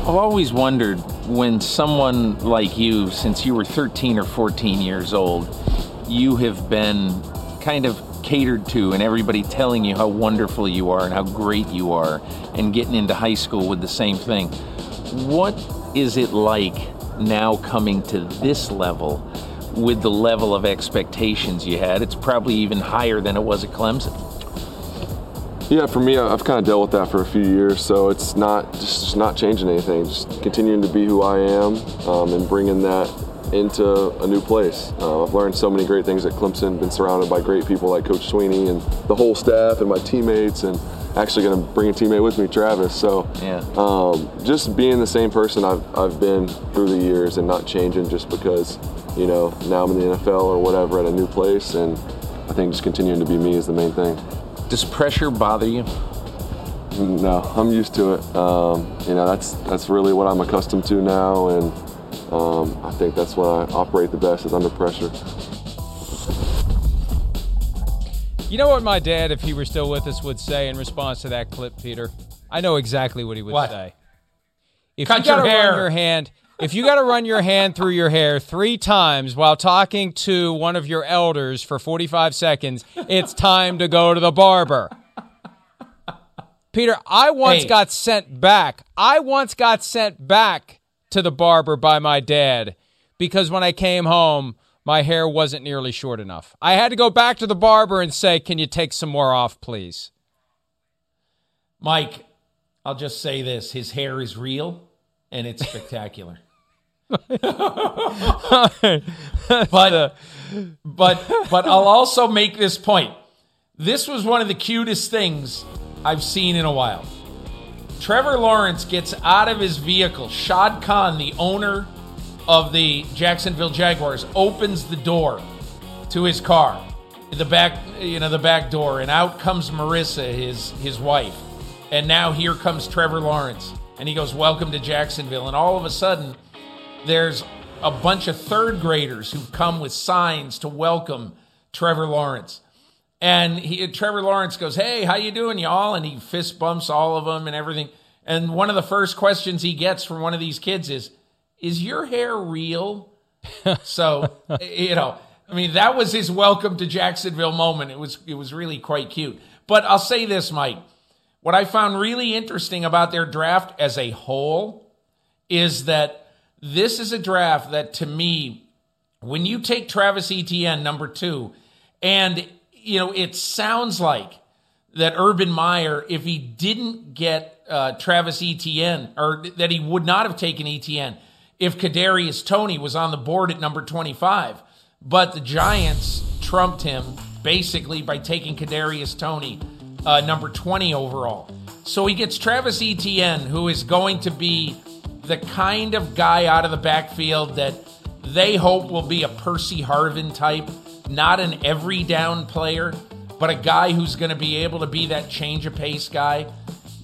I've always wondered when someone like you, since you were 13 or 14 years old, you have been kind of catered to and everybody telling you how wonderful you are and how great you are and getting into high school with the same thing. What is it like now coming to this level with the level of expectations you had? It's probably even higher than it was at Clemson. Yeah, for me, I've kind of dealt with that for a few years, so it's not just, not changing anything. Just continuing to be who I am um, and bringing that into a new place. Uh, I've learned so many great things at Clemson, been surrounded by great people like Coach Sweeney and the whole staff and my teammates, and actually going to bring a teammate with me, Travis. So Yeah. um, just being the same person I've, I've been through the years and not changing just because, you know, now I'm in the NFL or whatever at a new place, and I think just continuing to be me is the main thing. Does pressure bother you? No, I'm used to it. Um, you know, that's that's really what I'm accustomed to now, and um, I think that's when I operate the best is under pressure. You know what my dad, if he were still with us, would say in response to that clip, Peter? I know exactly what he would What? say. If Cut you gotta your hair. run your hand, if you got to run your hand through your hair three times while talking to one of your elders for 45 seconds, it's time to go to the barber. Peter, I once Hey. got sent back. I once got sent back to the barber by my dad because when I came home, my hair wasn't nearly short enough. I had to go back to the barber and say, "Can you take some more off, please?" Mike, I'll just say this: his hair is real, and it's spectacular. but uh, but but I'll also make this point. This was one of the cutest things I've seen in a while. Trevor Lawrence gets out of his vehicle. Shad Khan, the owner of the Jacksonville Jaguars, opens the door to his car, the back, you know, the back door, and out comes Marissa, his his wife, and now here comes Trevor Lawrence, and he goes, "Welcome to Jacksonville," and all of a sudden, there's a bunch of third graders who've come with signs to welcome Trevor Lawrence. And he, Trevor Lawrence goes, "Hey, how you doing, y'all?" And he fist bumps all of them and everything. And one of the first questions he gets from one of these kids is, "Is your hair real?" so you know, I mean, that was his welcome to Jacksonville moment. It was it was really quite cute. But I'll say this, Mike. What I found really interesting about their draft as a whole is that this is a draft that, to me, when you take Travis Etienne number two, and you know, it sounds like that Urban Meyer, if he didn't get uh, Travis Etienne, or that he would not have taken Etienne if Kadarius Toney was on the board at number 25. But the Giants trumped him basically by taking Kadarius Toney, uh, number 20 overall. So he gets Travis Etienne, who is going to be the kind of guy out of the backfield that they hope will be a Percy Harvin type, not an every down player, but a guy who's going to be able to be that change of pace guy.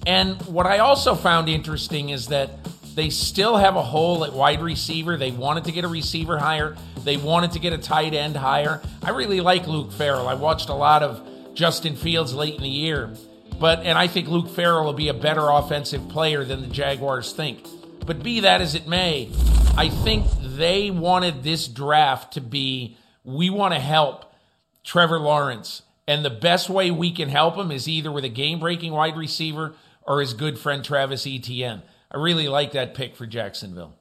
And what I also found interesting is that They still have a hole at wide receiver. They wanted to get a receiver higher. They wanted to get a tight end higher. I really like Luke Farrell. I watched a lot of Justin Fields late in the year. But and I think Luke Farrell will be a better offensive player than the Jaguars think. But be that as it may, I think they wanted this draft to be we want to help Trevor Lawrence. And the best way we can help him is either with a game breaking wide receiver or his good friend Travis Etienne. I really like that pick for Jacksonville.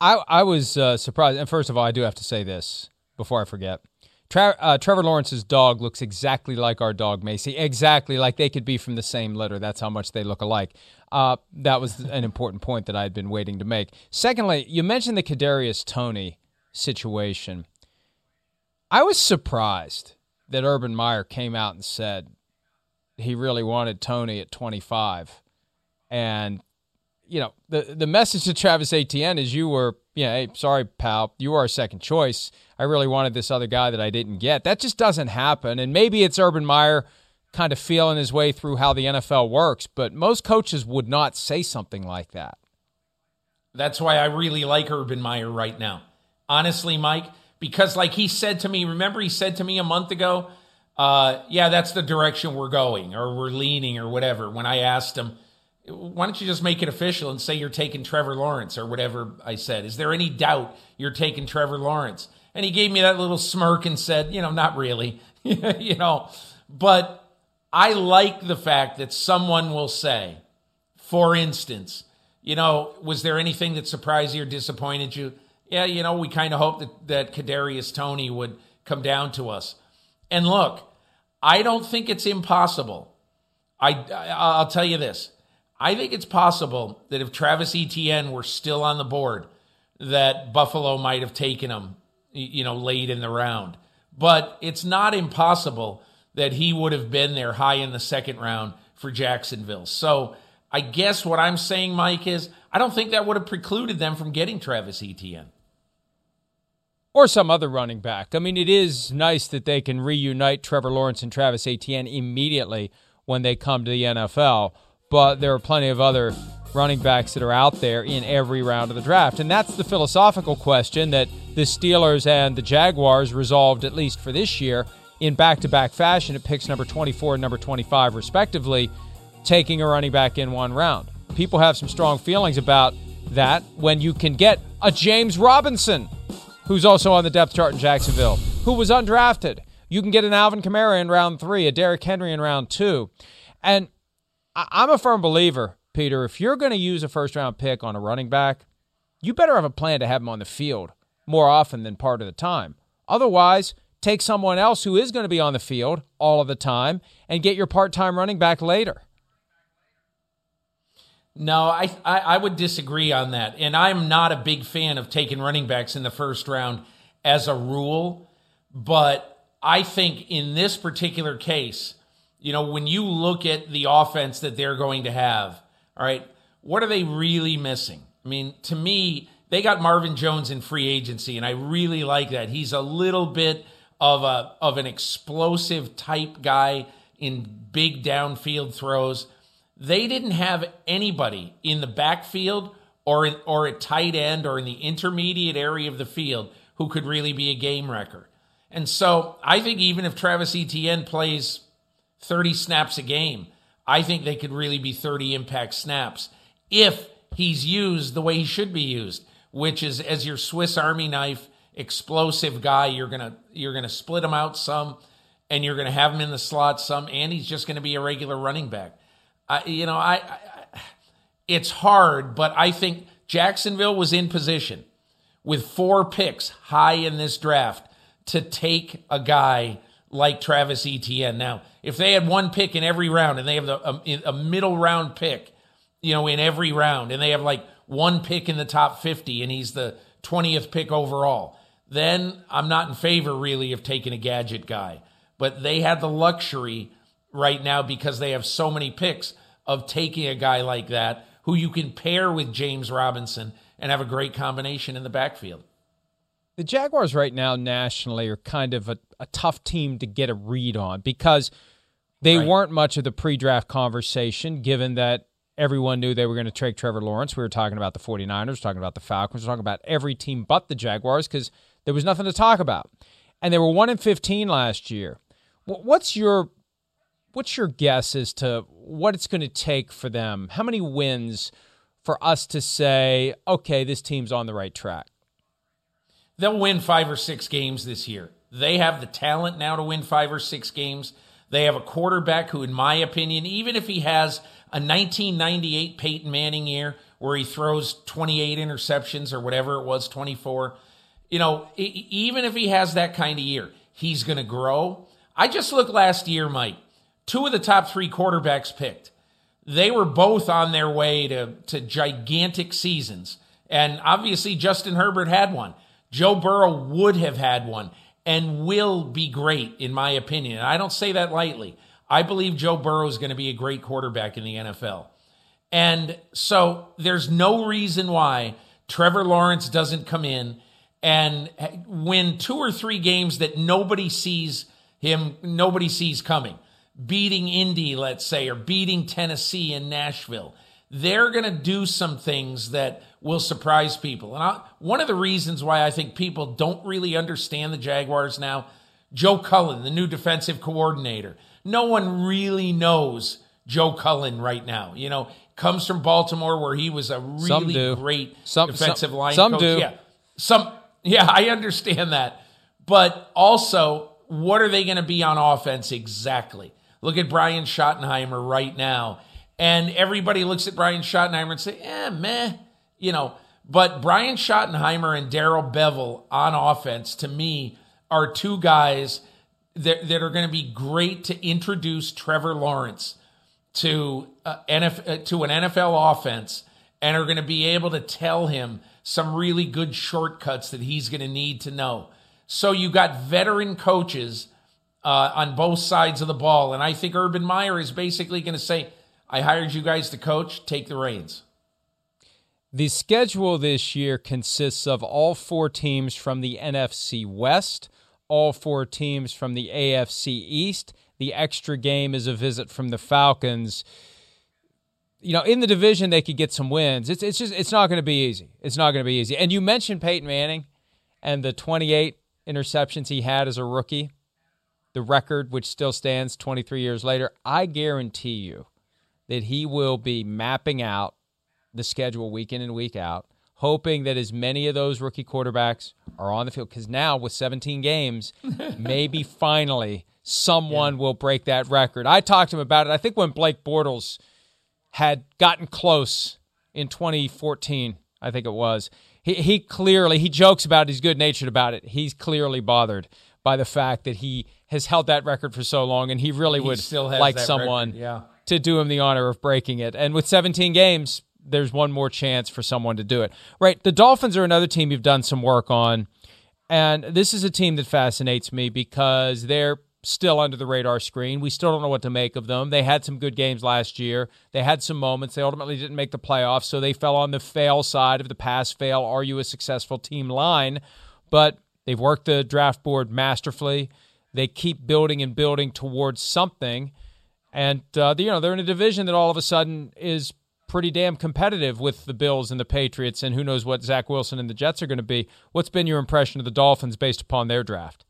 I, I was uh, surprised. And first of all, I do have to say this before I forget. Tra- uh, Trevor Lawrence's dog looks exactly like our dog Macy, exactly like they could be from the same litter. That's how much they look alike. Uh, that was an important point that I had been waiting to make. Secondly, you mentioned the Kadarius Toney situation. I was surprised that Urban Meyer came out and said he really wanted Toney at 25, and you know, the the message to Travis Etienne is you were, yeah, hey, sorry, pal, you are our second choice. I really wanted this other guy that I didn't get. That just doesn't happen. And maybe it's Urban Meyer kind of feeling his way through how the NFL works, but most coaches would not say something like that. That's why I really like Urban Meyer right now. Honestly, Mike, because like he said to me, remember he said to me a month ago, uh, yeah, that's the direction we're going or we're leaning or whatever. When I asked him, why don't you just make it official and say you're taking Trevor Lawrence or whatever I said? Is there any doubt you're taking Trevor Lawrence? And he gave me that little smirk and said, you know, not really, you know, but I like the fact that someone will say, for instance, you know, was there anything that surprised you or disappointed you? Yeah, you know, we kind of hoped that, that Kadarius Toney would come down to us. And look, I don't think it's impossible. I, I'll tell you this. I think it's possible that if Travis Etienne were still on the board, that Buffalo might have taken him, you know, late in the round. But it's not impossible that he would have been there high in the second round for Jacksonville. So I guess what I'm saying, Mike, is I don't think that would have precluded them from getting Travis Etienne. Or some other running back. I mean, it is nice that they can reunite Trevor Lawrence and Travis Etienne immediately when they come to the NFL but there are plenty of other running backs that are out there in every round of the draft. And that's the philosophical question that the Steelers and the Jaguars resolved, at least for this year, in back to back fashion at picks number 24 and number 25, respectively, taking a running back in one round. People have some strong feelings about that when you can get a James Robinson, who's also on the depth chart in Jacksonville, who was undrafted. You can get an Alvin Kamara in round three, a Derrick Henry in round two. And I'm a firm believer, Peter, if you're going to use a first round pick on a running back, you better have a plan to have him on the field more often than part of the time. Otherwise, take someone else who is going to be on the field all of the time and get your part time running back later. No, I, I, I would disagree on that. And I'm not a big fan of taking running backs in the first round as a rule. But I think in this particular case, you know, when you look at the offense that they're going to have, all right, what are they really missing? I mean, to me, they got Marvin Jones in free agency, and I really like that. He's a little bit of a of an explosive type guy in big downfield throws. They didn't have anybody in the backfield or in, or at tight end or in the intermediate area of the field who could really be a game wrecker. And so I think even if Travis Etienne plays 30 snaps a game. I think they could really be 30 impact snaps if he's used the way he should be used, which is as your Swiss Army knife explosive guy. You're gonna you're gonna split him out some, and you're gonna have him in the slot some, and he's just gonna be a regular running back. I, you know, I, I it's hard, but I think Jacksonville was in position with four picks high in this draft to take a guy like Travis Etienne. Now, if they had one pick in every round and they have the, um, a, a, middle round pick, you know, in every round, and they have like one pick in the top 50 and he's the 20th pick overall, then I'm not in favor really of taking a gadget guy. But they had the luxury right now because they have so many picks of taking a guy like that who you can pair with James Robinson and have a great combination in the backfield. The Jaguars right now nationally are kind of a, a tough team to get a read on because they right. weren't much of the pre-draft conversation given that everyone knew they were going to trade Trevor Lawrence. We were talking about the 49ers, talking about the Falcons, talking about every team but the Jaguars because there was nothing to talk about. And they were 1 in 15 last year. What's your what's your guess as to what it's going to take for them? How many wins for us to say, okay, this team's on the right track? They'll win five or six games this year. They have the talent now to win five or six games. They have a quarterback who, in my opinion, even if he has a 1998 Peyton Manning year where he throws 28 interceptions or whatever it was, 24, you know, even if he has that kind of year, he's going to grow. I just looked last year, Mike. Two of the top three quarterbacks picked, they were both on their way to, to gigantic seasons. And obviously, Justin Herbert had one. Joe Burrow would have had one and will be great, in my opinion. And I don't say that lightly. I believe Joe Burrow is going to be a great quarterback in the NFL. And so there's no reason why Trevor Lawrence doesn't come in and win two or three games that nobody sees him, nobody sees coming. Beating Indy, let's say, or beating Tennessee and Nashville. They're going to do some things that will surprise people. And I, one of the reasons why I think people don't really understand the Jaguars now, Joe Cullen, the new defensive coordinator. No one really knows Joe Cullen right now. You know, comes from Baltimore where he was a really great some, defensive some, line some coach. Do. Yeah. Some yeah, I understand that. But also, what are they going to be on offense exactly? Look at Brian Schottenheimer right now. And everybody looks at Brian Schottenheimer and say, eh, meh you know, but Brian Schottenheimer and Darrell Bevell on offense, to me, are two guys that, that are going to be great to introduce Trevor Lawrence to uh, NF, uh, to an NFL offense and are going to be able to tell him some really good shortcuts that he's going to need to know. So you got veteran coaches uh, on both sides of the ball, and I think Urban Meyer is basically going to say, "I hired you guys to coach. Take the reins." The schedule this year consists of all four teams from the NFC West, all four teams from the AFC East. The extra game is a visit from the Falcons. You know, in the division they could get some wins. It's it's just it's not going to be easy. It's not going to be easy. And you mentioned Peyton Manning and the 28 interceptions he had as a rookie, the record which still stands 23 years later. I guarantee you that he will be mapping out the schedule week in and week out, hoping that as many of those rookie quarterbacks are on the field. Because now, with 17 games, maybe finally someone yeah. will break that record. I talked to him about it. I think when Blake Bortles had gotten close in 2014, I think it was. He, he clearly he jokes about it. He's good natured about it. He's clearly bothered by the fact that he has held that record for so long, and he really he would still like someone yeah. To do him the honor of breaking it. And with 17 games, there's one more chance for someone to do it. Right. The Dolphins are another team you've done some work on. And this is a team that fascinates me because they're still under the radar screen. We still don't know what to make of them. They had some good games last year. They had some moments. They ultimately didn't make the playoffs, so they fell on the fail side of the pass fail. Are you a successful team line? But they've worked the draft board masterfully. They keep building and building towards something. And uh, you know they're in a division that all of a sudden is pretty damn competitive with the Bills and the Patriots, and who knows what Zach Wilson and the Jets are going to be. What's been your impression of the Dolphins based upon their draft?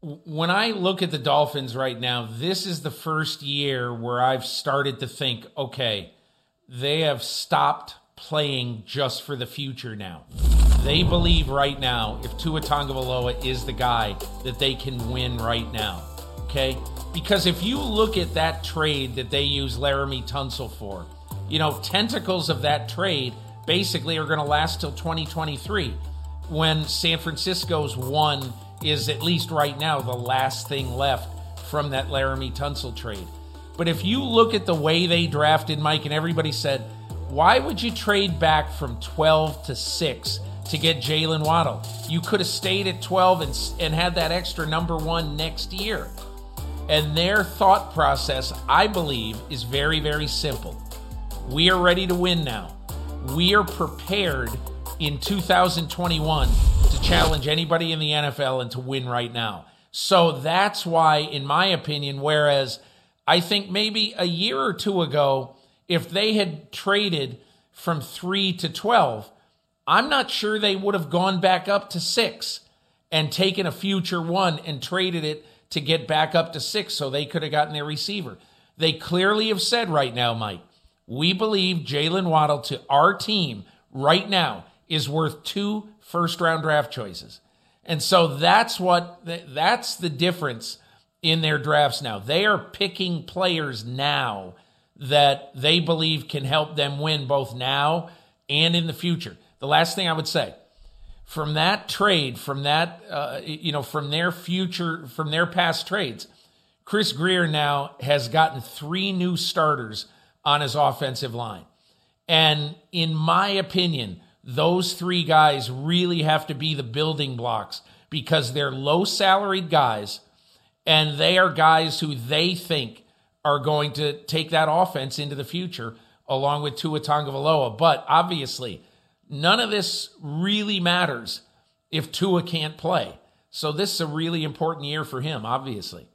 When I look at the Dolphins right now, this is the first year where I've started to think, okay, they have stopped playing just for the future now. They believe right now if Tua Tagovailoa is the guy that they can win right now. Okay? Because if you look at that trade that they use Laremy Tunsil for, you know, tentacles of that trade basically are going to last till 2023 when San Francisco's one is at least right now the last thing left from that Laremy Tunsil trade. But if you look at the way they drafted Mike and everybody said, why would you trade back from 12 to 6 to get Jaylen Waddle? You could have stayed at 12 and, and had that extra number one next year. And their thought process, I believe, is very, very simple. We are ready to win now. We are prepared in 2021 to challenge anybody in the NFL and to win right now. So that's why, in my opinion, whereas I think maybe a year or two ago, if they had traded from three to 12, I'm not sure they would have gone back up to six and taken a future one and traded it to get back up to six so they could have gotten their receiver. They clearly have said right now, Mike, we believe Jaylen Waddle to our team right now is worth two first round draft choices. And so that's what that's the difference in their drafts now. They are picking players now that they believe can help them win both now and in the future. The last thing I would say from that trade, from that, uh, you know, from their future, from their past trades, Chris Grier now has gotten three new starters on his offensive line. And in my opinion, those three guys really have to be the building blocks because they're low salaried guys and they are guys who they think are going to take that offense into the future along with Tua Tagovailoa. But obviously, none of this really matters if Tua can't play. So this is a really important year for him, obviously.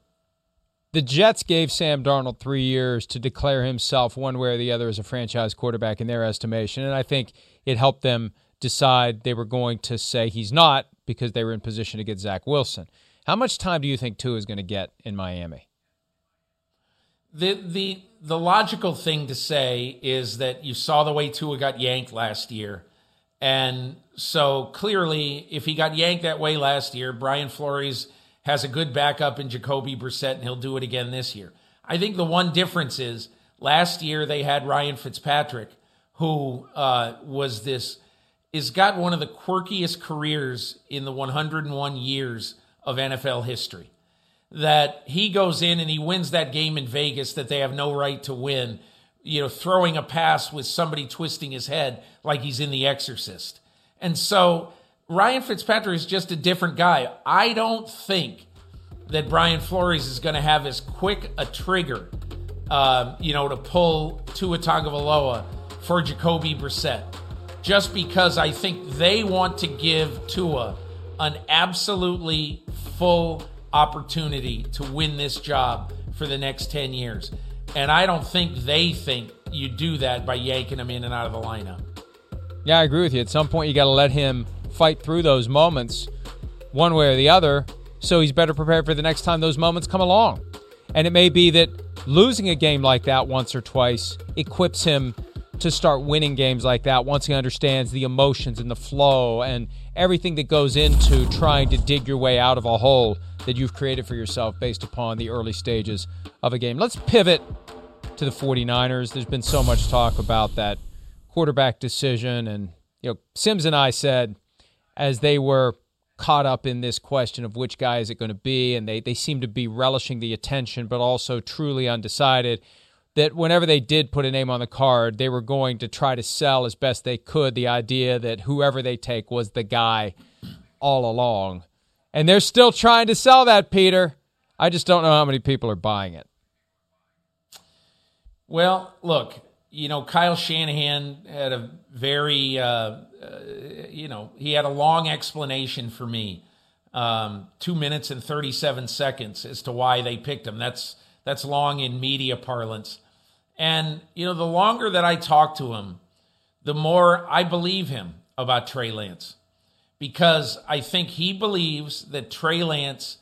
The Jets gave Sam Darnold three years to declare himself one way or the other as a franchise quarterback in their estimation. And I think it helped them decide they were going to say he's not because they were in position to get Zach Wilson. How much time do you think Tua is going to get in Miami? The the the logical thing to say is that you saw the way Tua got yanked last year. And so clearly, if he got yanked that way last year, Brian Flores has a good backup in Jacoby Brissett, and he'll do it again this year. I think the one difference is last year they had Ryan Fitzpatrick, who uh, was this is got one of the quirkiest careers in the 101 years of NFL history. That he goes in and he wins that game in Vegas that they have no right to win, you know, throwing a pass with somebody twisting his head like he's in The Exorcist. And so Ryan Fitzpatrick is just a different guy. I don't think that Brian Flores is going to have as quick a trigger, uh, you know, to pull Tua Tagovailoa for Jacoby Brissett just because I think they want to give Tua an absolutely full opportunity to win this job for the next 10 years. And I don't think they think you do that by yanking him in and out of the lineup. Yeah, I agree with you. At some point, you got to let him fight through those moments one way or the other so he's better prepared for the next time those moments come along. And it may be that losing a game like that once or twice equips him to start winning games like that once he understands the emotions and the flow and everything that goes into trying to dig your way out of a hole that you've created for yourself based upon the early stages of a game. Let's pivot to the 49ers. There's been so much talk about that quarterback decision and you know Sims and I said as they were caught up in this question of which guy is it going to be and they they seem to be relishing the attention but also truly undecided that whenever they did put a name on the card, they were going to try to sell as best they could the idea that whoever they take was the guy all along. And they're still trying to sell that, Peter. I just don't know how many people are buying it. Well, look, you know, Kyle Shanahan had a very, uh, uh, you know, he had a long explanation for me, um, two minutes and 37 seconds as to why they picked him. That's that's long in media parlance. And, you know, the longer that I talk to him, the more I believe him about Trey Lance because I think he believes that Trey Lance,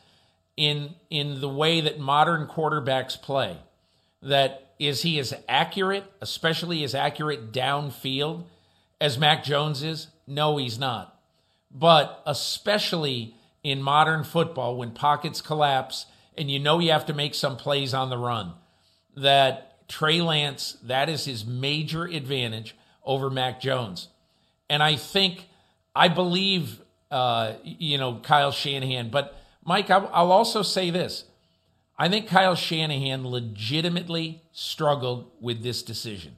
in, in the way that modern quarterbacks play, that is he as accurate, especially as accurate downfield as Mac Jones is? No, he's not. But especially in modern football, when pockets collapse and you know you have to make some plays on the run. That Trey Lance, that is his major advantage over Mac Jones. And I think, I believe, uh, you know, Kyle Shanahan. But Mike, I'll also say this. I think Kyle Shanahan legitimately struggled with this decision.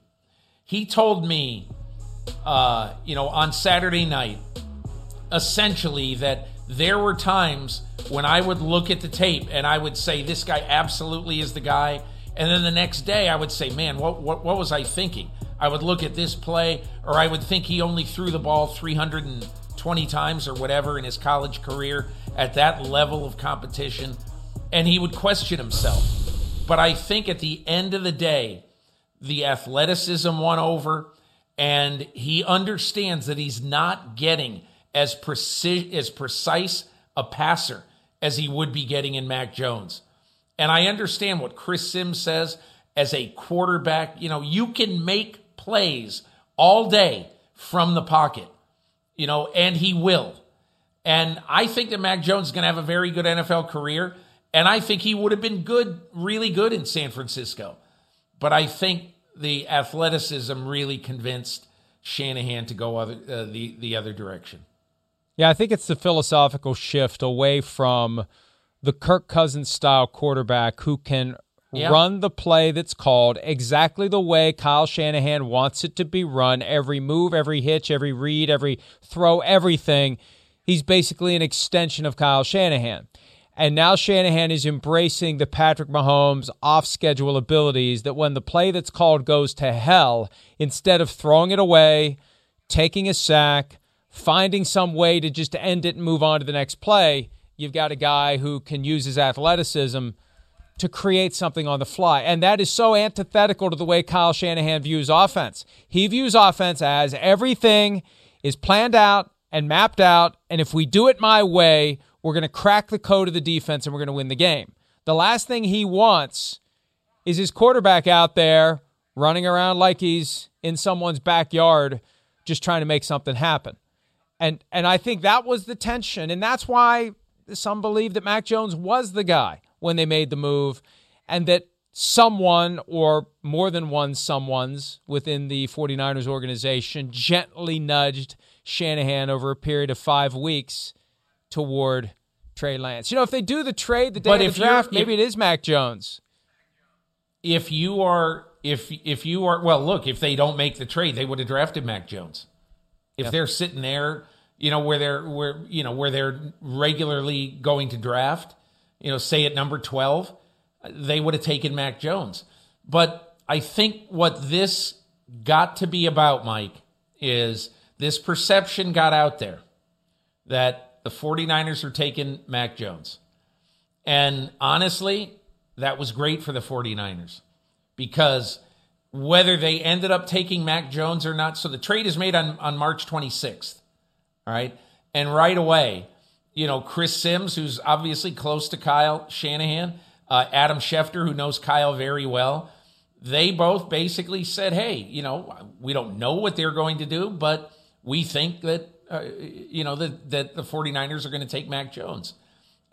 He told me, uh, you know, on Saturday night, essentially that there were times when I would look at the tape and I would say, this guy absolutely is the guy. And then the next day I would say, man, what, what, what was I thinking? I would look at this play, or I would think he only threw the ball 320 times or whatever in his college career at that level of competition. And he would question himself. But I think at the end of the day, the athleticism won over, and he understands that he's not getting as, preci- as precise a passer as he would be getting in Mac Jones. And I understand what Chris Sims says as a quarterback. You know, you can make plays all day from the pocket, you know, and he will. And I think that Mac Jones is going to have a very good NFL career. And I think he would have been good, really good in San Francisco. But I think the athleticism really convinced Shanahan to go other, uh, the, the other direction. Yeah, I think it's the philosophical shift away from the Kirk Cousins style quarterback who can yeah. run the play that's called exactly the way Kyle Shanahan wants it to be run. Every move, every hitch, every read, every throw, everything. He's basically an extension of Kyle Shanahan. And now Shanahan is embracing the Patrick Mahomes off schedule abilities that when the play that's called goes to hell, instead of throwing it away, taking a sack, finding some way to just end it and move on to the next play, you've got a guy who can use his athleticism to create something on the fly. And that is so antithetical to the way Kyle Shanahan views offense. He views offense as everything is planned out and mapped out. And if we do it my way, we're going to crack the code of the defense and we're going to win the game. The last thing he wants is his quarterback out there running around like he's in someone's backyard just trying to make something happen. And and I think that was the tension and that's why some believe that Mac Jones was the guy when they made the move and that someone or more than one someone's within the 49ers organization gently nudged Shanahan over a period of 5 weeks toward Trey Lance. You know, if they do the trade the day but of the draft, maybe if, it is Mac Jones. If you are if if you are well, look, if they don't make the trade, they would have drafted Mac Jones. If they're sitting there, you know, where they're where you know where they're regularly going to draft, you know, say at number 12, they would have taken Mac Jones. But I think what this got to be about, Mike, is this perception got out there that the 49ers are taking Mac Jones. And honestly, that was great for the 49ers because whether they ended up taking Mac Jones or not, so the trade is made on, on March 26th. Right. And right away, you know, Chris Sims, who's obviously close to Kyle Shanahan, uh, Adam Schefter, who knows Kyle very well, they both basically said, hey, you know, we don't know what they're going to do, but we think that uh, you know, that, that the 49ers are going to take Mac Jones.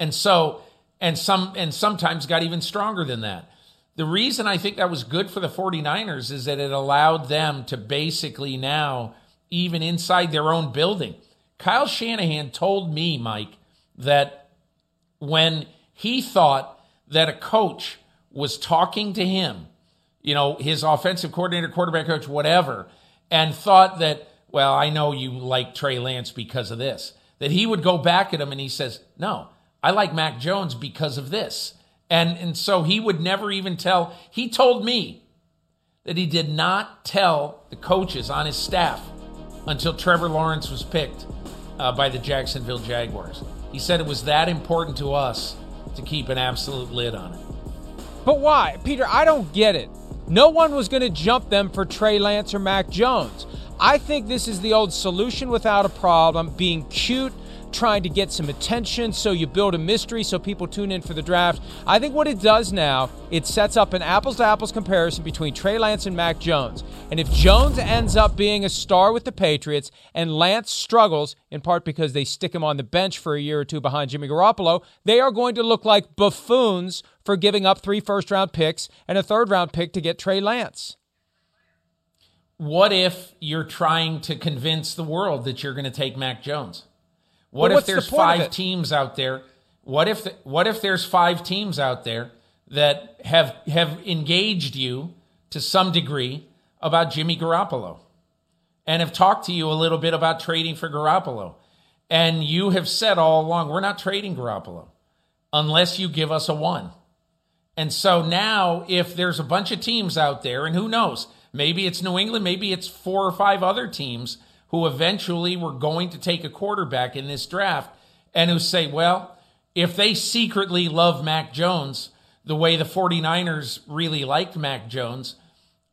And so, and some, and sometimes got even stronger than that. The reason I think that was good for the 49ers is that it allowed them to basically now, even inside their own building, Kyle Shanahan told me, Mike, that when he thought that a coach was talking to him, you know, his offensive coordinator, quarterback coach, whatever, and thought that well, I know you like Trey Lance because of this. That he would go back at him and he says, no, I like Mac Jones because of this. And, and so he would never even tell, he told me that he did not tell the coaches on his staff until Trevor Lawrence was picked uh, by the Jacksonville Jaguars. He said it was that important to us to keep an absolute lid on it. But why? Peter, I don't get it. No one was going to jump them for Trey Lance or Mac Jones. I think this is the old solution without a problem, being cute, trying to get some attention so you build a mystery so people tune in for the draft. I think what it does now, it sets up an apples to apples comparison between Trey Lance and Mac Jones. And if Jones ends up being a star with the Patriots and Lance struggles, in part because they stick him on the bench for a year or two behind Jimmy Garoppolo, they are going to look like buffoons for giving up three first round picks and a third round pick to get Trey Lance what if you're trying to convince the world that you're going to take Mac Jones? What if there's the five teams out there? What if the, what if there's five teams out there that have have engaged you to some degree about Jimmy Garoppolo and have talked to you a little bit about trading for Garoppolo? And you have said all along, we're not trading Garoppolo unless you give us a one. And so now, if there's a bunch of teams out there, and who knows, Maybe it's New England, maybe it's four or five other teams who eventually were going to take a quarterback in this draft and who say, well, if they secretly love Mac Jones the way the 49ers really liked Mac Jones,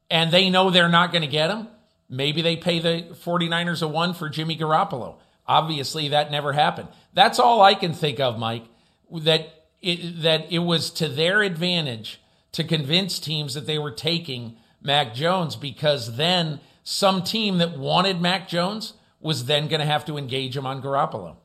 and they know they're not going to get him, maybe they pay the 49ers a one for Jimmy Garoppolo. Obviously, that never happened. That's all I can think of, Mike, that it, that it was to their advantage to convince teams that they were taking Mac Jones because then some team that wanted Mac Jones was then going to have to engage him on Garoppolo.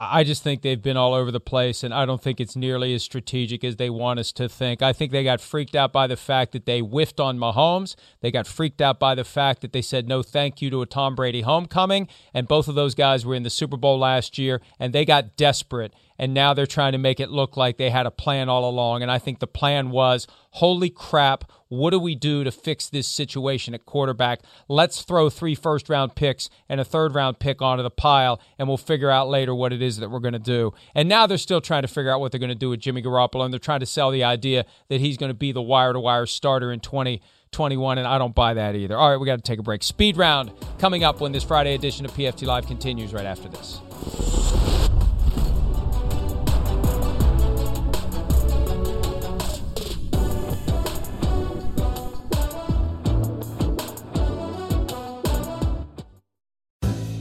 I just think they've been all over the place, and I don't think it's nearly as strategic as they want us to think. I think they got freaked out by the fact that they whiffed on Mahomes. They got freaked out by the fact that they said no thank you to a Tom Brady homecoming, and both of those guys were in the Super Bowl last year, and they got desperate and now they're trying to make it look like they had a plan all along. And I think the plan was holy crap, what do we do to fix this situation at quarterback? Let's throw three first round picks and a third round pick onto the pile, and we'll figure out later what it is that we're going to do. And now they're still trying to figure out what they're going to do with Jimmy Garoppolo, and they're trying to sell the idea that he's going to be the wire to wire starter in 2021, and I don't buy that either. All right, we got to take a break. Speed round coming up when this Friday edition of PFT Live continues right after this.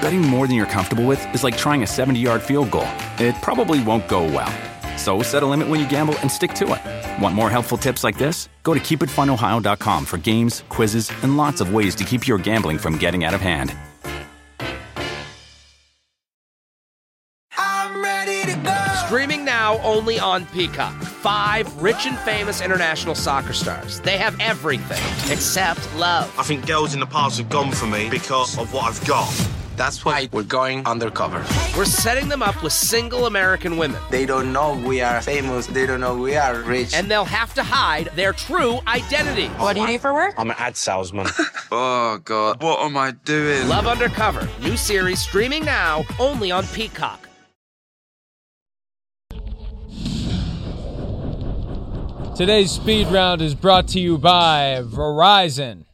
Betting more than you're comfortable with is like trying a 70 yard field goal. It probably won't go well. So set a limit when you gamble and stick to it. Want more helpful tips like this? Go to keepitfunohio.com for games, quizzes, and lots of ways to keep your gambling from getting out of hand. I'm ready to go! Streaming now only on Peacock. Five rich and famous international soccer stars. They have everything except love. I think girls in the past have gone for me because of what I've got. That's why we're going undercover. We're setting them up with single American women. They don't know we are famous. They don't know we are rich. And they'll have to hide their true identity. What do you do for work? I'm an ad salesman. oh, God. What am I doing? Love Undercover. New series streaming now only on Peacock. Today's speed round is brought to you by Verizon.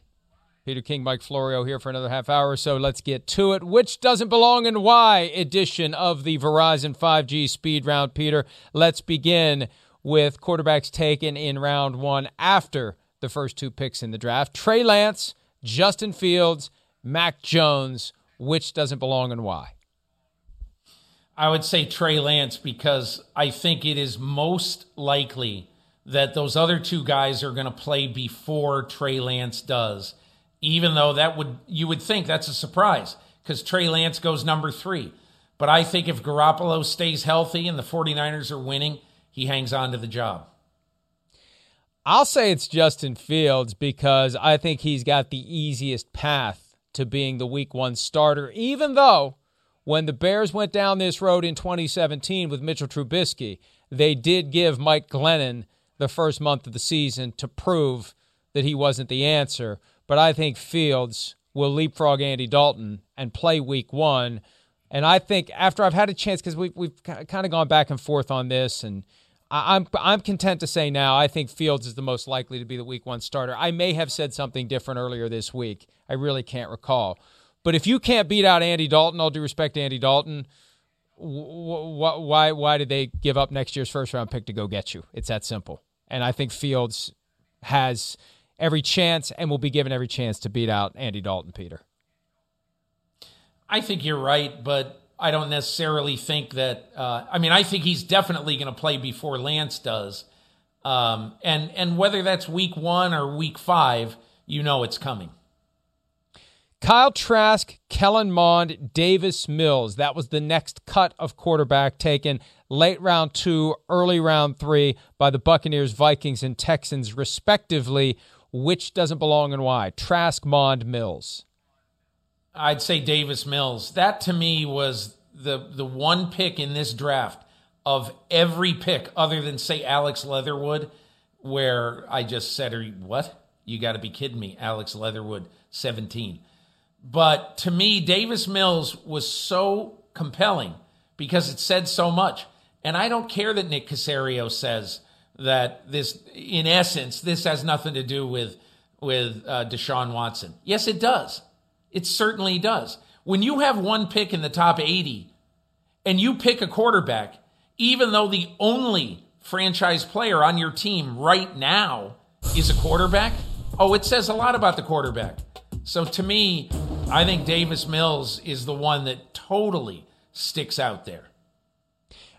Peter King, Mike Florio here for another half hour or so. Let's get to it. Which doesn't belong and why edition of the Verizon 5G speed round, Peter. Let's begin with quarterbacks taken in round one after the first two picks in the draft Trey Lance, Justin Fields, Mac Jones. Which doesn't belong and why? I would say Trey Lance because I think it is most likely that those other two guys are going to play before Trey Lance does, even though that would you would think that's a surprise because Trey Lance goes number three. But I think if Garoppolo stays healthy and the 49ers are winning, he hangs on to the job. I'll say it's Justin Fields because I think he's got the easiest path to being the week one starter, even though when the Bears went down this road in 2017 with Mitchell Trubisky, they did give Mike Glennon the first month of the season to prove that he wasn't the answer. But I think Fields will leapfrog Andy Dalton and play week one. And I think after I've had a chance, because we've, we've kind of gone back and forth on this, and I'm, I'm content to say now I think Fields is the most likely to be the week one starter. I may have said something different earlier this week. I really can't recall. But if you can't beat out Andy Dalton, all due respect to Andy Dalton, why why did they give up next year's first round pick to go get you? It's that simple. And I think Fields has every chance and will be given every chance to beat out Andy Dalton, Peter. I think you're right, but I don't necessarily think that. Uh, I mean, I think he's definitely going to play before Lance does, um, and and whether that's week one or week five, you know it's coming. Kyle Trask, Kellen Mond, Davis Mills. That was the next cut of quarterback taken late round two, early round three by the Buccaneers, Vikings, and Texans, respectively. Which doesn't belong and why? Trask, Mond, Mills. I'd say Davis Mills. That to me was the the one pick in this draft of every pick other than say Alex Leatherwood, where I just said, "Are you what?" You got to be kidding me. Alex Leatherwood, 17. But to me, Davis Mills was so compelling because it said so much. And I don't care that Nick Caserio says that this, in essence, this has nothing to do with with uh, Deshaun Watson. Yes, it does. It certainly does. When you have one pick in the top 80 and you pick a quarterback, even though the only franchise player on your team right now is a quarterback, oh, it says a lot about the quarterback. So to me, I think Davis Mills is the one that totally sticks out there.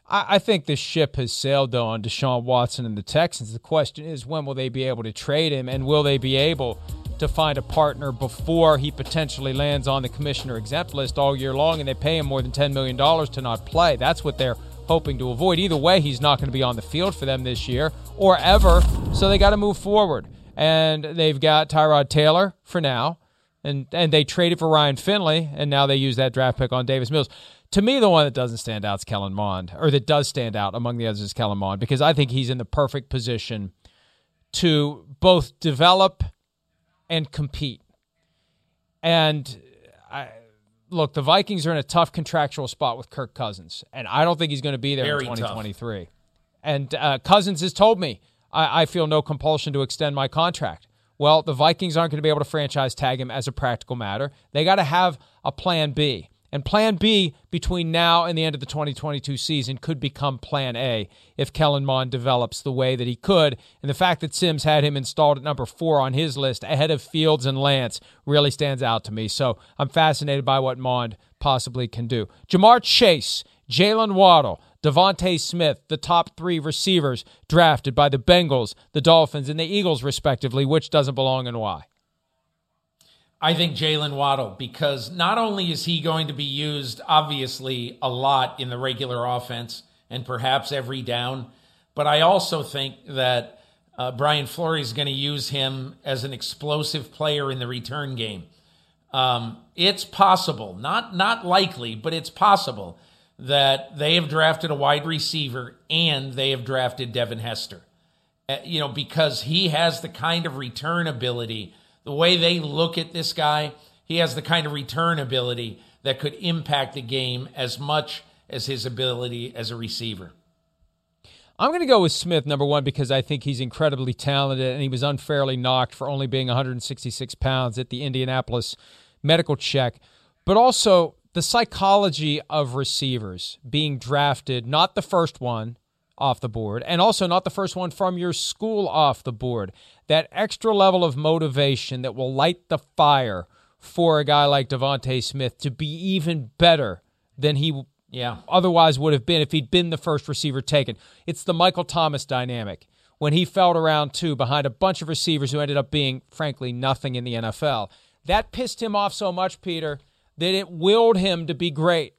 I, think the ship has sailed though on Deshaun Watson and the Texans. The question is when will they be able to trade him and will they be able to find a partner before he potentially lands on the commissioner exempt list all year long and they pay him more than $10 million to not play. That's what they're hoping to avoid. Either way, he's not going to be on the field for them this year or ever, so they got to move forward. And they've got Tyrod Taylor for now, and, and they traded for Ryan Finley, and now they use that draft pick on Davis Mills. To me, the one that doesn't stand out is Kellen Mond, or that does stand out among the others is Kellen Mond, because I think he's in the perfect position to both develop and compete. And I look, the Vikings are in a tough contractual spot with Kirk Cousins, and I don't think he's going to be there Very in 2023. Tough. And uh, Cousins has told me I, I feel no compulsion to extend my contract. Well, the Vikings aren't going to be able to franchise tag him as a practical matter. They got to have a plan B. And plan B between now and the end of the 2022 season could become plan A if Kellen Mond develops the way that he could. And the fact that Simms had him installed at number four on his list ahead of Fields and Lance really stands out to me. So I'm fascinated by what Mond possibly can do. Ja'Marr Chase, Jaylen Waddle, DeVonta Smith, the top three receivers drafted by the Bengals, the Dolphins, and the Eagles, respectively, which doesn't belong and why? I think Jaylen Waddle, because not only is he going to be used, obviously, a lot in the regular offense and perhaps every down, but I also think that uh, Brian Flores is going to use him as an explosive player in the return game. Um, it's possible, not not likely, but it's possible that they have drafted a wide receiver and they have drafted Devin Hester. Uh, you know, because he has the kind of return ability the way they look at this guy, he has the kind of return ability that could impact the game as much as his ability as a receiver. I'm going to go with Smith, number one, because I think he's incredibly talented and he was unfairly knocked for only being 166 pounds at the Indianapolis medical check. But also the psychology of receivers being drafted, not the first one, off the board, and also not the first one from your school off the board. That extra level of motivation that will light the fire for a guy like DeVonta Smith to be even better than he yeah. otherwise would have been if he'd been the first receiver taken. It's the Michael Thomas dynamic when he fell around two behind a bunch of receivers who ended up being, frankly, nothing in the NFL. That pissed him off so much, Peter, that it willed him to be great.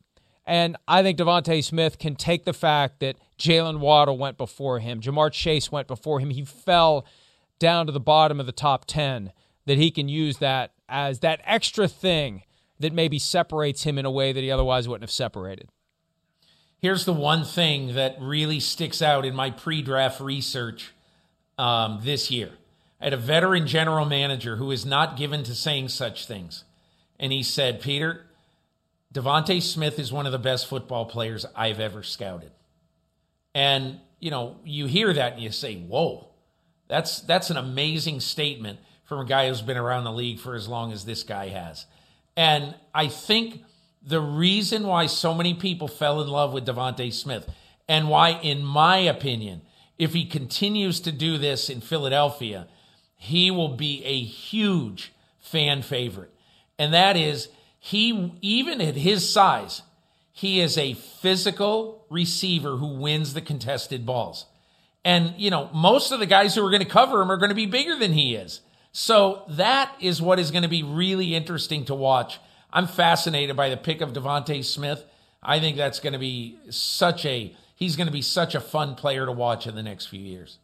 And I think DeVonta Smith can take the fact that Jaylen Waddle went before him, Ja'Marr Chase went before him. He fell down to the bottom of the top 10, that he can use that as that extra thing that maybe separates him in a way that he otherwise wouldn't have separated. Here's the one thing that really sticks out in my pre draft research um, this year. I had a veteran general manager who is not given to saying such things. And he said, Peter, DeVonta Smith is one of the best football players I've ever scouted. And, you know, you hear that and you say, whoa, that's, that's an amazing statement from a guy who's been around the league for as long as this guy has. And I think the reason why so many people fell in love with DeVonta Smith and why, in my opinion, if he continues to do this in Philadelphia, he will be a huge fan favorite. And that is he, even at his size, he is a physical receiver who wins the contested balls. And, you know, most of the guys who are going to cover him are going to be bigger than he is. So that is what is going to be really interesting to watch. I'm fascinated by the pick of DeVonta Smith. I think that's going to be such a he's going to be such a fun player to watch in the next few years.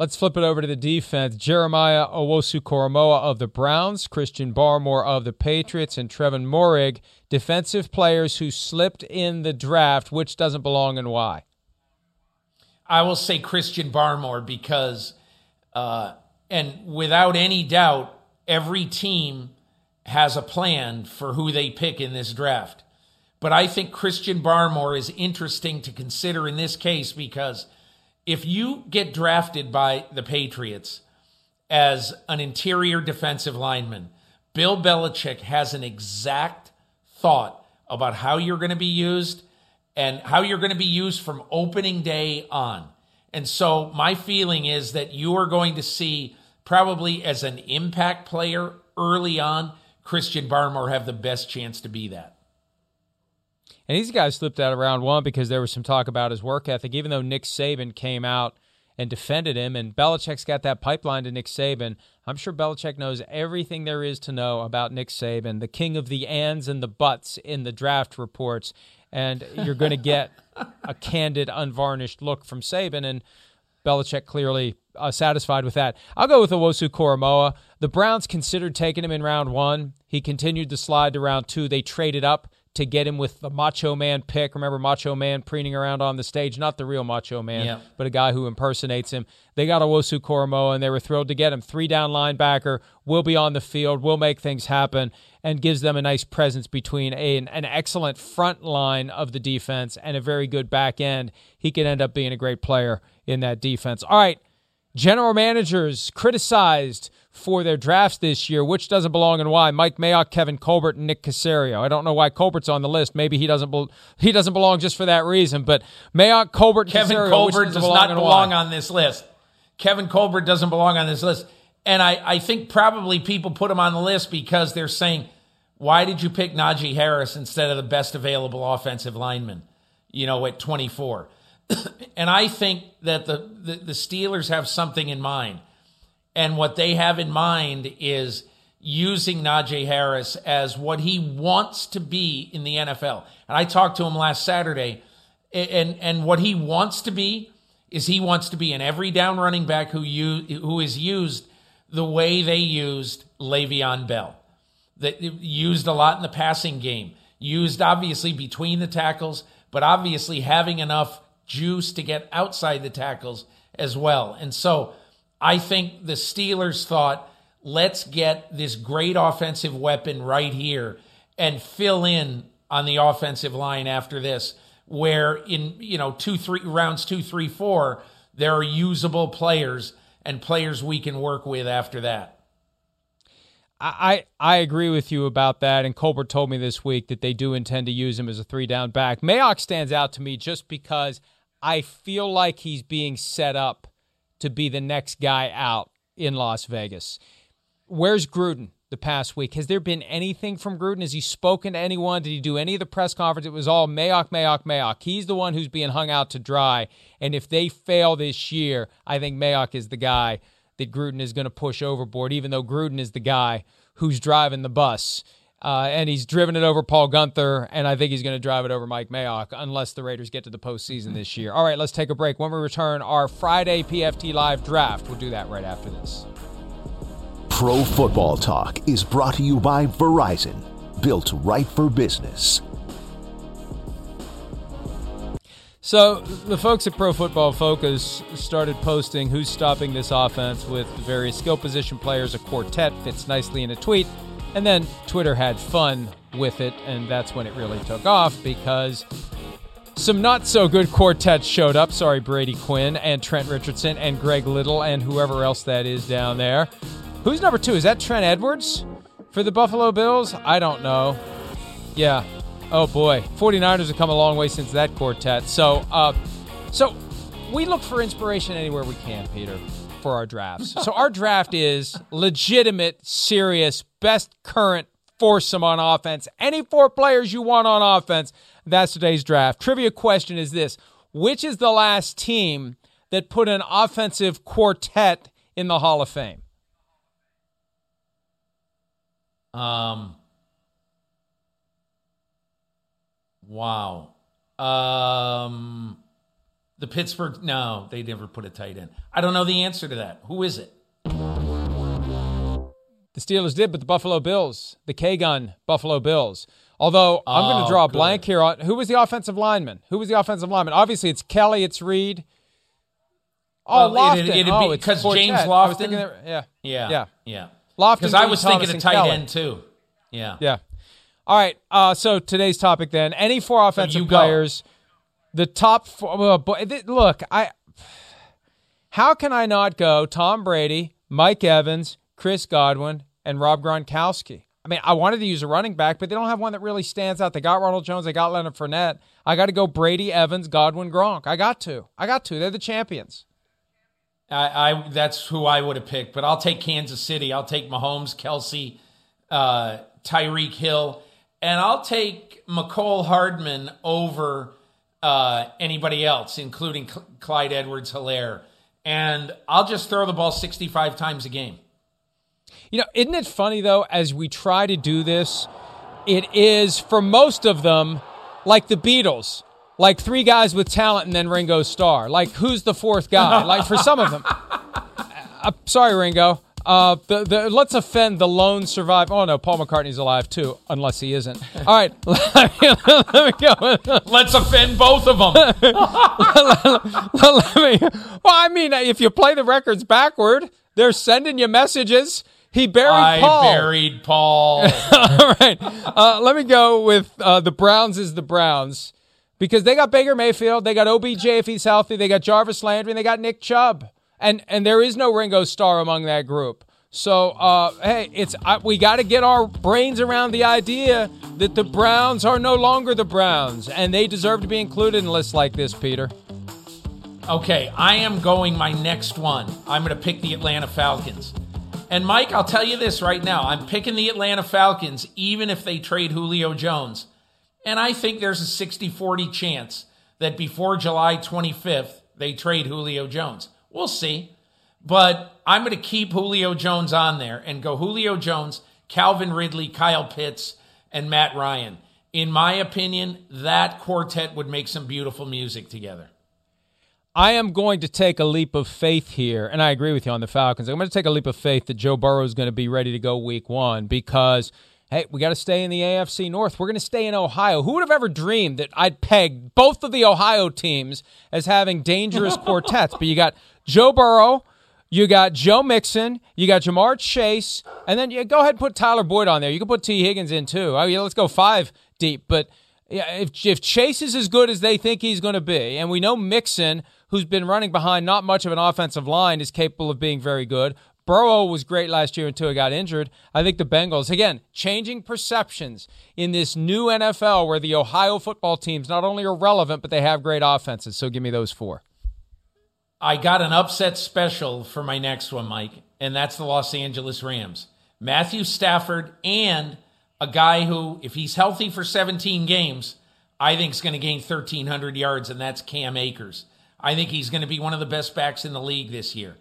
Let's flip it over to the defense. Jeremiah Owusu-Koramoah of the Browns, Christian Barmore of the Patriots, and Trevon Moehrig, defensive players who slipped in the draft. Which doesn't belong and why? I will say Christian Barmore because uh, and without any doubt, every team has a plan for who they pick in this draft. But I think Christian Barmore is interesting to consider in this case because if you get drafted by the Patriots as an interior defensive lineman, Bill Belichick has an exact thought about how you're going to be used and how you're going to be used from opening day on. And so my feeling is that you are going to see probably as an impact player early on, Christian Barmore have the best chance to be that. And these guys slipped out of round one because there was some talk about his work ethic, even though Nick Saban came out and defended him. And Belichick's got that pipeline to Nick Saban. I'm sure Belichick knows everything there is to know about Nick Saban, the king of the ands and the buts in the draft reports. And you're going to get a candid, unvarnished look from Saban. And Belichick clearly uh, satisfied with that. I'll go with Owusu Koramoah. The Browns considered taking him in round one. He continued to slide to round two. They traded up to get him with the Macho Man pick. Remember Macho Man preening around on the stage? Not the real Macho Man, yeah. but a guy who impersonates him. They got Owusu Koramoah, and they were thrilled to get him. Three down linebacker, will be on the field, will make things happen, and gives them a nice presence between a, an excellent front line of the defense and a very good back end. He could end up being a great player in that defense. All right. General managers criticized for their drafts this year, which doesn't belong and why. Mike Mayock, Kevin Colbert, and Nick Caserio. I don't know why Colbert's on the list. Maybe he doesn't be- he doesn't belong just for that reason. But Mayock, Colbert, Kevin Caserio, Colbert does belong not belong on this list. Kevin Colbert doesn't belong on this list. And I, I think probably people put him on the list because they're saying, why did you pick Najee Harris instead of the best available offensive lineman, you know, at 24? and I think that the, the, the Steelers have something in mind. And what they have in mind is using Najee Harris as what he wants to be in the NFL. And I talked to him last Saturday, and, and what he wants to be is he wants to be an every down running back who, you, who is used the way they used Le'Veon Bell. That used a lot in the passing game, used obviously between the tackles, but obviously having enough juice to get outside the tackles as well. And so I think the Steelers thought, let's get this great offensive weapon right here and fill in on the offensive line after this, where in you know two, three rounds two, three, four, there are usable players and players we can work with after that. I, I agree with you about that. And Colbert told me this week that they do intend to use him as a three down back. Mayock stands out to me just because I feel like he's being set up to be the next guy out in Las Vegas. Where's Gruden the past week? Has there been anything from Gruden? Has he spoken to anyone? Did he do any of the press conference? It was all Mayock, Mayock, Mayock. He's the one who's being hung out to dry. And if they fail this year, I think Mayock is the guy that Gruden is going to push overboard, even though Gruden is the guy who's driving the bus. Uh, and he's driven it over Paul Guenther, and I think he's going to drive it over Mike Mayock unless the Raiders get to the postseason this year. All right, let's take a break. When we return, our Friday PFT Live draft. We'll do that right after this. Pro Football Talk is brought to you by Verizon, built right for business. So the folks at Pro Football Focus started posting who's stopping this offense with various skill position players. A quartet fits nicely in a tweet. And then Twitter had fun with it, and that's when it really took off because some not so good quartets showed up. Sorry, Brady Quinn and Trent Richardson and Greg Little and whoever else that is down there. Who's number two? Is that Trent Edwards for the Buffalo Bills? I don't know. Yeah. Oh boy. 49ers have come a long way since that quartet. So, uh, so we look for inspiration anywhere we can, Peter for our drafts. so our draft is legitimate, serious, best current foursome on offense. Any four players you want on offense, that's today's draft. Trivia question is this Which is the last team that put an offensive quartet in the Hall of Fame? Um, wow. Um, the Pittsburgh, no, they never put a tight end. I don't know the answer to that. Who is it? The Steelers did, but the Buffalo Bills, the K gun Buffalo Bills. Although I'm going Oh, to draw a good. blank here on who was the offensive lineman? Who was the offensive lineman? Obviously, it's Kelly, it's Reed. Oh, Well, Lofton. it'd- it'd oh, be- it's 'cause Quartet. James Lofton- that- yeah. Yeah. Yeah. Yeah. Lofton, Because I was Thomas, thinking of and tight Kelly. end too. Yeah. Yeah. All right. Uh, so today's topic then: any four offensive you go. The top four. Boy, th- look, I. How can I not go Tom Brady, Mike Evans, Chris Godwin, and Rob Gronkowski? I mean, I wanted to use a running back, but they don't have one that really stands out. They got Ronald Jones, they got Leonard Fournette. I got to go Brady, Evans, Godwin, Gronk. I got to. I got to. They're the champions. I, I that's who I would have picked, but I'll take Kansas City. I'll take Mahomes, Kelce, uh, Tyreek Hill, and I'll take Mecole Hardman over uh, anybody else, including Cl- Clyde Edwards Helaire. And I'll just throw the ball 65 times a game. You know, isn't it funny though, as we try to do this, it is for most of them like the Beatles, like three guys with talent and then Ringo Starr. Like who's the fourth guy? like for some of them. Uh, sorry, Ringo. Uh, the, the, let's offend the lone survivor. Oh no, Paul McCartney's alive too, unless he isn't. All right, let me, let me go. Let's offend both of them. let me. Well, I mean, if you play the records backward, they're sending you messages. He buried I Paul. I buried Paul. All right. Uh, let me go with uh, the Browns is the Browns because they got Baker Mayfield, they got OBJ if he's healthy, they got Jarvis Landry, and they got Nick Chubb, and and there is no Ringo Starr among that group. So uh, hey, it's uh, we got to get our brains around the idea that the Browns are no longer the Browns, and they deserve to be included in lists like this, Peter. Okay, I am going my next one. I'm going to pick the Atlanta Falcons. And Mike, I'll tell you this right now. I'm picking the Atlanta Falcons even if they trade Julio Jones. And I think there's a 60 40 chance that before July 25th, they trade Julio Jones. We'll see. But I'm going to keep Julio Jones on there and go Julio Jones, Calvin Ridley, Kyle Pitts, and Matt Ryan. In my opinion, that quartet would make some beautiful music together. I am going to take a leap of faith here, and I agree with you on the Falcons. I'm going to take a leap of faith that Joe Burrow is going to be ready to go week one because, hey, we got to stay in the AFC North. We're going to stay in Ohio. Who would have ever dreamed that I'd peg both of the Ohio teams as having dangerous quartets? But you got Joe Burrow, you got Joe Mixon, you got Ja'Marr Chase, and then you go ahead and put Tyler Boyd on there. You can put Tee Higgins in too. I mean, let's go five deep. But yeah, if if Chase is as good as they think he's going to be, and we know Mixon, who's been running behind not much of an offensive line, is capable of being very good. Burrow was great last year until he got injured. I think the Bengals, again, changing perceptions in this new NFL where the Ohio football teams not only are relevant, but they have great offenses. So give me those four. I got an upset special for my next one, Mike, and that's the Los Angeles Rams. Matthew Stafford and a guy who, if he's healthy for 17 games, I think is going to gain 1,300 yards, and that's Cam Akers. I think he's going to be one of the best backs in the league this year.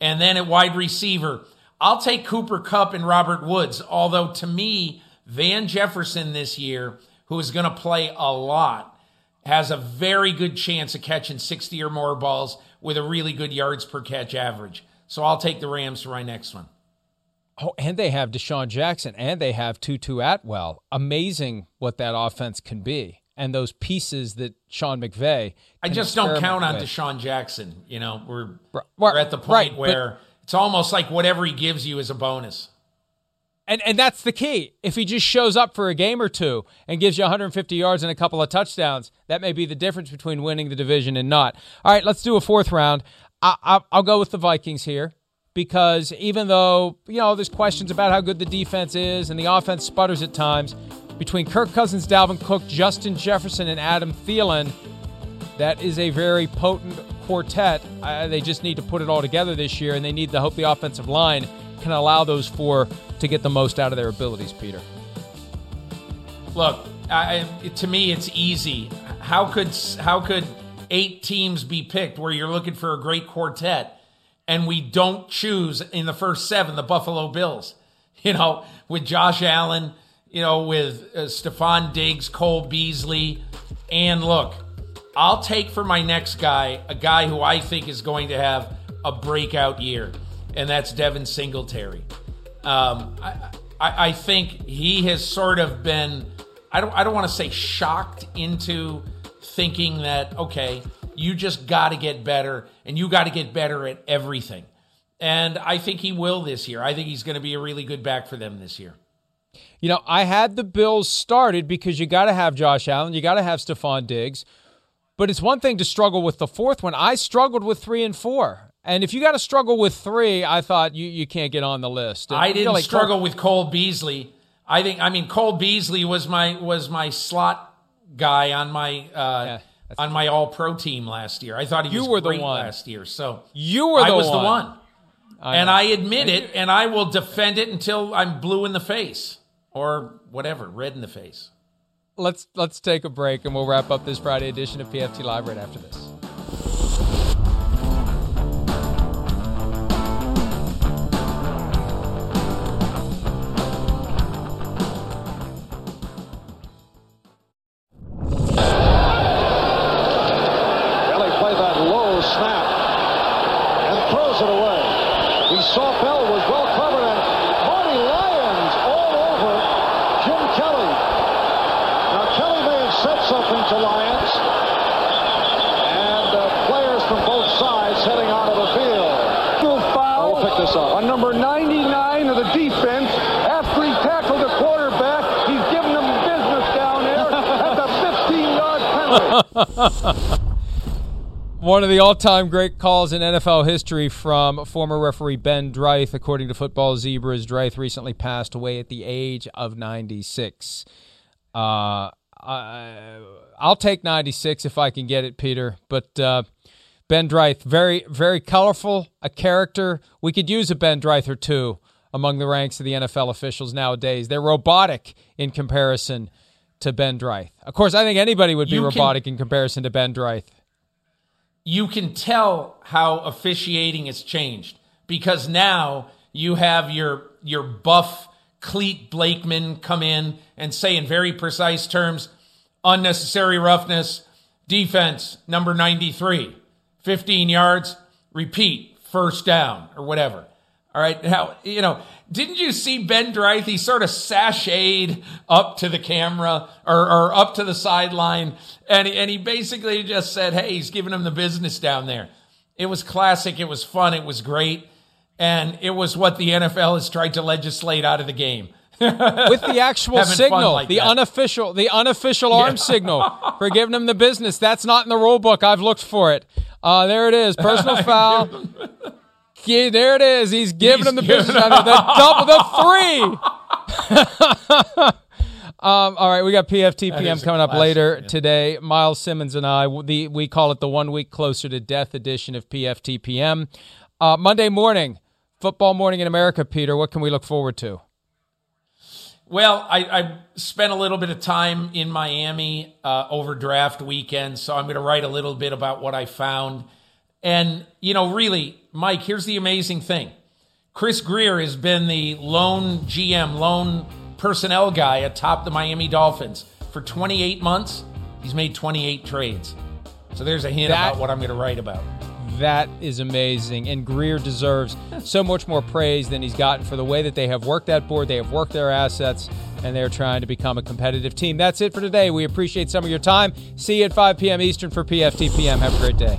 And then at wide receiver, I'll take Cooper Kupp and Robert Woods, although to me, Van Jefferson this year, who is going to play a lot, has a very good chance of catching 60 or more balls with a really good yards per catch average. So I'll take the Rams for my next one. Oh, and they have DeSean Jackson and they have Tutu Atwell. Amazing what that offense can be. And those pieces that Sean McVay. I just don't count on with. DeSean Jackson. You know, we're, Right, we're at the point right, but- where it's almost like whatever he gives you is a bonus. And and that's the key. If he just shows up for a game or two and gives you 150 yards and a couple of touchdowns, that may be the difference between winning the division and not. All right, let's do a fourth round. I, I, I'll go with the Vikings here because even though you know there's questions about how good the defense is and the offense sputters at times, between Kirk Cousins, Dalvin Cook, Justin Jefferson, and Adam Thielen, that is a very potent quartet. Uh, they just need to put it all together this year, and they need to hope the offensive line can allow those four to get the most out of their abilities, Peter. Look, I, to me, it's easy. How could how could eight teams be picked where you're looking for a great quartet, and we don't choose in the first seven the Buffalo Bills? You know, with Josh Allen, you know, with uh, Stefon Diggs, Cole Beasley, and look, I'll take for my next guy a guy who I think is going to have a breakout year, and that's Devin Singletary. Um, I, I, I think he has sort of been, I don't, I don't want to say shocked into thinking that, okay, You just got to get better, and you got to get better at everything. And I think he will this year. I think he's going to be a really good back for them this year. You know, I had the Bills started because you got to have Josh Allen, you got to have Stefon Diggs. But it's one thing to struggle with the fourth one. I struggled with three and four. And if you got to struggle with three, I thought you, you can't get on the list. I didn't like struggle with Cole Beasley. I think I mean Cole Beasley was my was my slot guy on my uh, yeah, on my All Pro team last year. I thought he you was were the one. last year. So you were the I was one. the one, I and I admit it, and I will defend it until I'm blue in the face or whatever, red in the face. Let's let's take a break, and we'll wrap up this Friday edition of PFT Live right after this. One of the all time great calls in NFL history from former referee Ben Dreith. According to Football Zebras, Dreith recently passed away at the age of 96. Uh, I, will take 96 if I can get it, Peter. But uh, Ben Dreith, very, very colorful, a character. We could use a Ben Dreith or two among the ranks of the NFL officials nowadays. They're robotic in comparison to Ben Dreith. Of course, I think anybody would be you robotic can, in comparison to Ben Dreith. You can tell how officiating has changed because now you have your your buff Clete Blakeman come in and say in very precise terms, unnecessary roughness, defense number 93, 15 yards, repeat, first down or whatever. All right. Now, you know, didn't you see Ben Dreith? Sort of sashayed up to the camera or, or up to the sideline and, and he basically just said, Hey, he's giving him the business down there. It was classic. It was fun. It was great. And it was what the NFL has tried to legislate out of the game. With the actual signal, like the that. unofficial, the unofficial yeah. arm signal for giving him the business. That's not in the rule book. I've looked for it. Uh, there it is. Personal foul. Yeah, there it is. He's giving He's him the business the double, the three. Um, all right, we got PFTPM coming up later yeah. today. Myles Simmons and I, the we call it the one week closer to death edition of PFTPM. Uh, Monday morning, football morning in America. Peter, what can we look forward to? Well, I, I spent a little bit of time in Miami uh, over draft weekend, so I'm going to write a little bit about what I found. And, you know, really, Mike, here's the amazing thing Chris Grier has been the lone GM, lone personnel guy atop the Miami Dolphins for 28 months. He's made 28 trades. So there's a hint that, about what I'm going to write about. That is amazing. And Greer deserves so much more praise than he's gotten for the way that they have worked that board. They have worked their assets and they're trying to become a competitive team. That's it for today. We appreciate some of your time. See you at 5 p.m. Eastern for PFTPM. Have a great day.